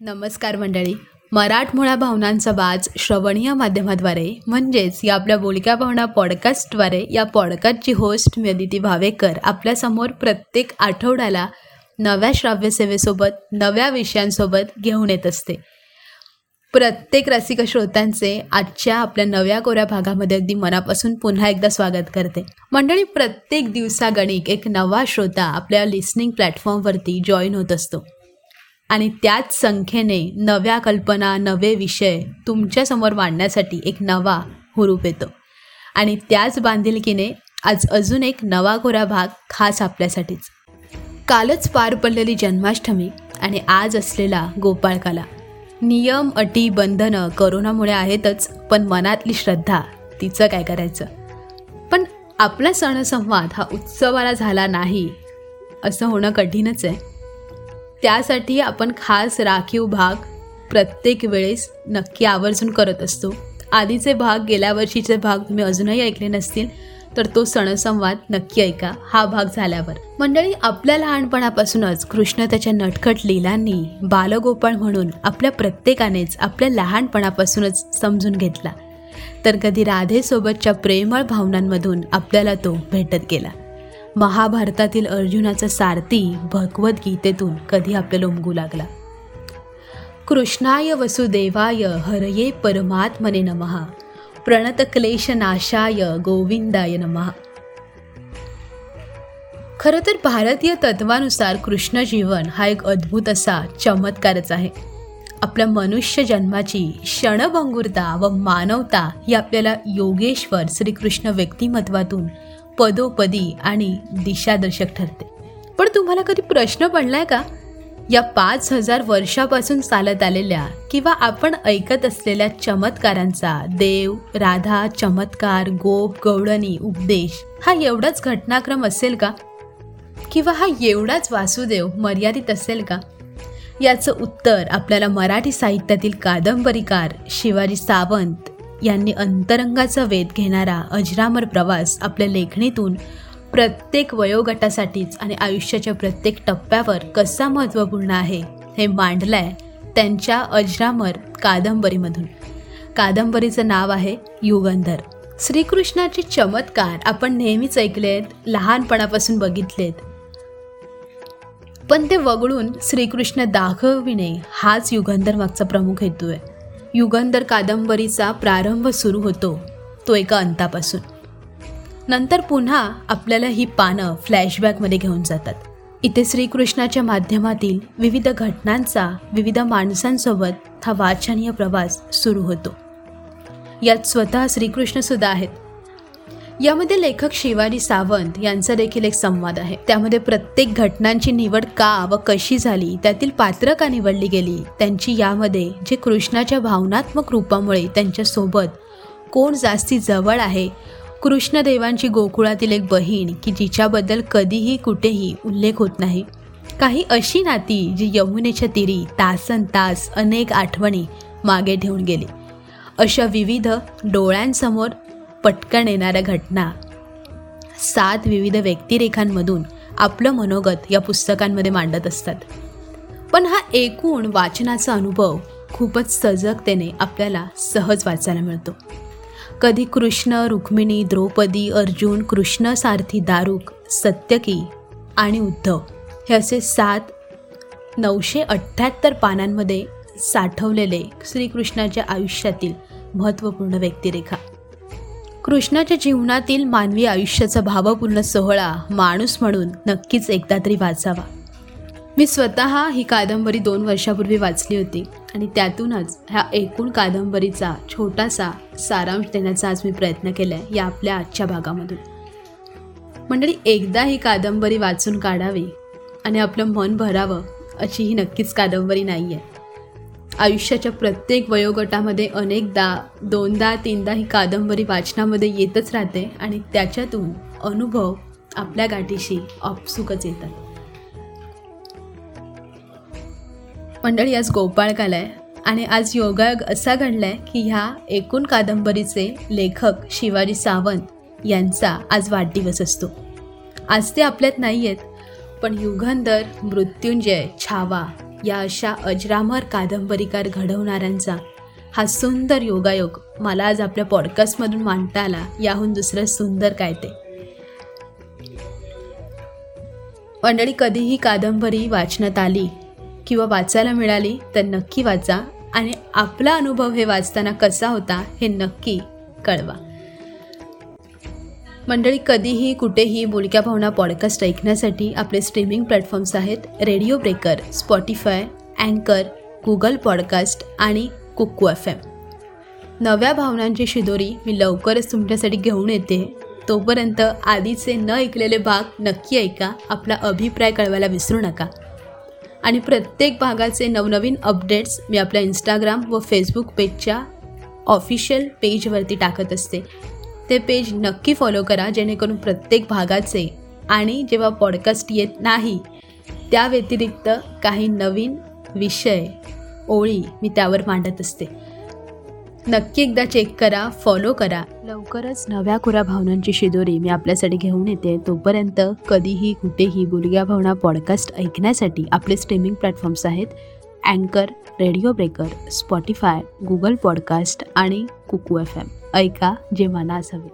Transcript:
नमस्कार मंडळी. मराठमोळा भावनांचा बाज श्रवणीय माध्यमाद्वारे म्हणजेच या आपल्या बोलक्या भावना पॉडकास्टद्वारे या पॉडकास्टची होस्ट मी अदिती भावेकर आपल्यासमोर प्रत्येक आठवड्याला नव्या श्राव्यसेवेसोबत नव्या विषयांसोबत घेऊन येत असते. प्रत्येक रसिक श्रोत्यांचे आजच्या आपल्या नव्या कोऱ्या भागामध्ये अगदी मनापासून पुन्हा एकदा स्वागत करते. मंडळी प्रत्येक दिवसागणिक एक नवा श्रोता आपल्या लिस्निंग प्लॅटफॉर्मवरती जॉईन होत असतो. आणि त्याच संख्येने नव्या कल्पना नवे विषय तुमच्यासमोर मांडण्यासाठी एक नवा हुरूप येतो. आणि त्याच बांधिलकीने आज अजून एक नवा कोरा भाग खास आपल्यासाठीच. कालच पार पडलेली जन्माष्टमी आणि आज असलेला गोपाळकाला. नियम अटी बंधनं करोनामुळे आहेतच पण मनातली श्रद्धा तिचं काय करायचं? पण आपला सणसंवाद हा उत्सवाला झाला नाही असं होणं कठीणच आहे. त्यासाठी आपण खास राखीव भाग प्रत्येक वेळेस नक्की आवर्जून करत असतो. आधीचे भाग गेल्या वर्षीचे भाग तुम्ही अजूनही ऐकले नसतील तर तो सणसंवाद नक्की ऐका. हा भाग झाल्यावर. मंडळी आपल्या लहानपणापासूनच कृष्ण त्याच्या नटखट लीलांनी बालगोपाळ म्हणून आपल्या प्रत्येकानेच आपल्या लहानपणापासूनच समजून घेतला. तर कधी राधेसोबतच्या प्रेमळ भावनांमधून आपल्याला तो भेटत गेला. महाभारतातील अर्जुनाचा सारथी भगवद्गीतेतून कधी आपल्याला उमगू लागला. कृष्णाय वसुदेवाय हरये परमात्मने नमहा प्रणत गोविंदाय नमहा खरं तर भारतीय तत्वानुसार कृष्ण जीवन हा एक अद्भुत असा चमत्कारच आहे. आपल्या मनुष्य जन्माची क्षणभंगुरता व मानवता ही आपल्याला योगेश्वर श्रीकृष्ण व्यक्तिमत्वातून पदोपदी आणि दिशादर्शक ठरते. पण तुम्हाला कधी प्रश्न पडलाय का? या पाच हजार वर्षापासून चालत आलेल्या किंवा आपण ऐकत असलेल्या चमत्कारांचा देव राधा चमत्कार गोप गौडणी उपदेश हा एवढाच घटनाक्रम असेल का? किंवा हा एवढाच वासुदेव मर्यादित असेल का? याचं उत्तर आपल्याला मराठी साहित्यातील कादंबरीकार शिवाजी सावंत यांनी अंतरंगाचा वेध घेणारा अजरामर प्रवास आपल्या लेखणीतून प्रत्येक वयोगटासाठीच आणि आयुष्याच्या प्रत्येक टप्प्यावर कसा महत्त्वपूर्ण आहे हे मांडलंय त्यांच्या अजरामर कादंबरीमधून. कादंबरीचं नाव आहे युगंधर. श्रीकृष्णाचे चमत्कार आपण नेहमीच ऐकलेत लहानपणापासून बघितलेत. पण ते वगळून श्रीकृष्ण दाखविणे हाच युगंधर मागचा प्रमुख हेतू आहे. युगंधर कादंबरीचा प्रारंभ सुरू होतो तो एका अंतापासून. नंतर पुन्हा आपल्याला ही पानं फ्लॅशबॅकमध्ये घेऊन जातात. इथे श्रीकृष्णाच्या माध्यमातील विविध घटनांचा विविध माणसांसोबत हा वाचनीय प्रवास सुरू होतो. यात स्वतः श्रीकृष्णसुद्धा आहेत. यामध्ये लेखक शिवाजी सावंत यांचा देखील एक संवाद आहे. त्यामध्ये प्रत्येक घटनांची निवड का व कशी झाली त्यातील पात्र का निवडली गेली त्यांची यामध्ये जे कृष्णाच्या भावनात्मक रूपामुळे त्यांच्यासोबत कोण जास्ती जवळ आहे कृष्णदेवांची गोकुळातील एक बहीण की जिच्याबद्दल कधीही कुठेही उल्लेख होत नाही. काही अशी नाती जी यमुनेच्या तिरी तासन तास अनेक आठवणी मागे ठेवून गेली. अशा विविध डोळ्यांसमोर पटकन येणाऱ्या घटना. सात विविध व्यक्तिरेखांमधून आपलं मनोगत या पुस्तकांमध्ये मांडत असतात. पण हा एकूण वाचनाचा अनुभव खूपच सजगतेने आपल्याला सहज वाचायला मिळतो. कधी कृष्ण रुक्मिणी द्रौपदी अर्जुन कृष्ण सारथी दारुक सत्यकी आणि उद्धव. हे असे सात नऊशे अठ्ठ्याहत्तर पानांमध्ये साठवलेले श्रीकृष्णाच्या आयुष्यातील महत्त्वपूर्ण व्यक्तिरेखा. कृष्णाच्या जीवनातील मानवी आयुष्याचा भावपूर्ण सोहळा माणूस म्हणून नक्कीच एकदा तरी वाचावा. मी स्वतः ही कादंबरी दोन वर्षापूर्वी वाचली होती. आणि त्यातूनच ह्या एकूण कादंबरीचा छोटासा सारांश देण्याचा आज मी प्रयत्न केला आहे या आपल्या आजच्या भागामधून. मंडळी एकदा ही कादंबरी वाचून काढावी आणि आपलं मन भरावं अशी ही नक्कीच कादंबरी नाही आहे आयुष्याच्या प्रत्येक वयोगटामध्ये अनेकदा दोनदा तीनदा ही कादंबरी वाचनामध्ये येतच राहते आणि त्याच्यातून अनुभव आपल्या गाठीशी आपसुकच येतात. मंडळी आज गोपाळ आहे आणि आज योगायोग असा घडला आहे की ह्या एकूण कादंबरीचे लेखक शिवाजी सावंत यांचा आज वाढदिवस असतो. आज ते आपल्यात नाही आहेत पण युगंधर मृत्युंजय छावा या अशा अजरामर कादंबरीकार घडवणाऱ्यांचा हा सुंदर योगायोग मला आज आपल्या पॉडकास्टमधून मांडता आला याहून दुसरं सुंदर काय ते? मंडळी कधीही कादंबरी वाचण्यात आली किंवा वाचायला मिळाली तर नक्की वाचा आणि आपला अनुभव हे वाचताना कसा होता हे नक्की कळवा. मंडळी कधीही कुठेही बोलक्या भावना पॉडकास्ट ऐकण्यासाठी आपले स्ट्रीमिंग प्लॅटफॉर्म्स आहेत रेडिओ ब्रेकर स्पॉटीफाय अँकर गुगल पॉडकास्ट आणि कुकू एफ एम नव्या भावनांची शिदोरी मी लवकरच तुमच्यासाठी घेऊन येते. तोपर्यंत आधीचे न ऐकलेले भाग नक्की ऐका आपला अभिप्राय कळवायला विसरू नका. आणि प्रत्येक भागाचे नवनवीन अपडेट्स मी आपल्या इंस्टाग्राम व फेसबुक पेजच्या ऑफिशियल पेजवरती टाकत असते. ते पेज नक्की फॉलो करा जेणेकरून प्रत्येक भागाचे आणि जेव्हा पॉडकास्ट येत नाही त्या व्यतिरिक्त काही नवीन विषय ओळी मी त्यावर मांडत असते. नक्की एकदा चेक करा फॉलो करा. लवकरच नव्या कुरा भावनांची शिदोरी मी आपल्यासाठी घेऊन येते. तोपर्यंत कधीही कुठेही बुलग्या भावना पॉडकास्ट ऐकण्यासाठी आपले स्ट्रीमिंग प्लॅटफॉर्म्स आहेत अँकर radio breaker Spotify Google podcast आणि कुकू एफ एम ऐका जे मनास हवे.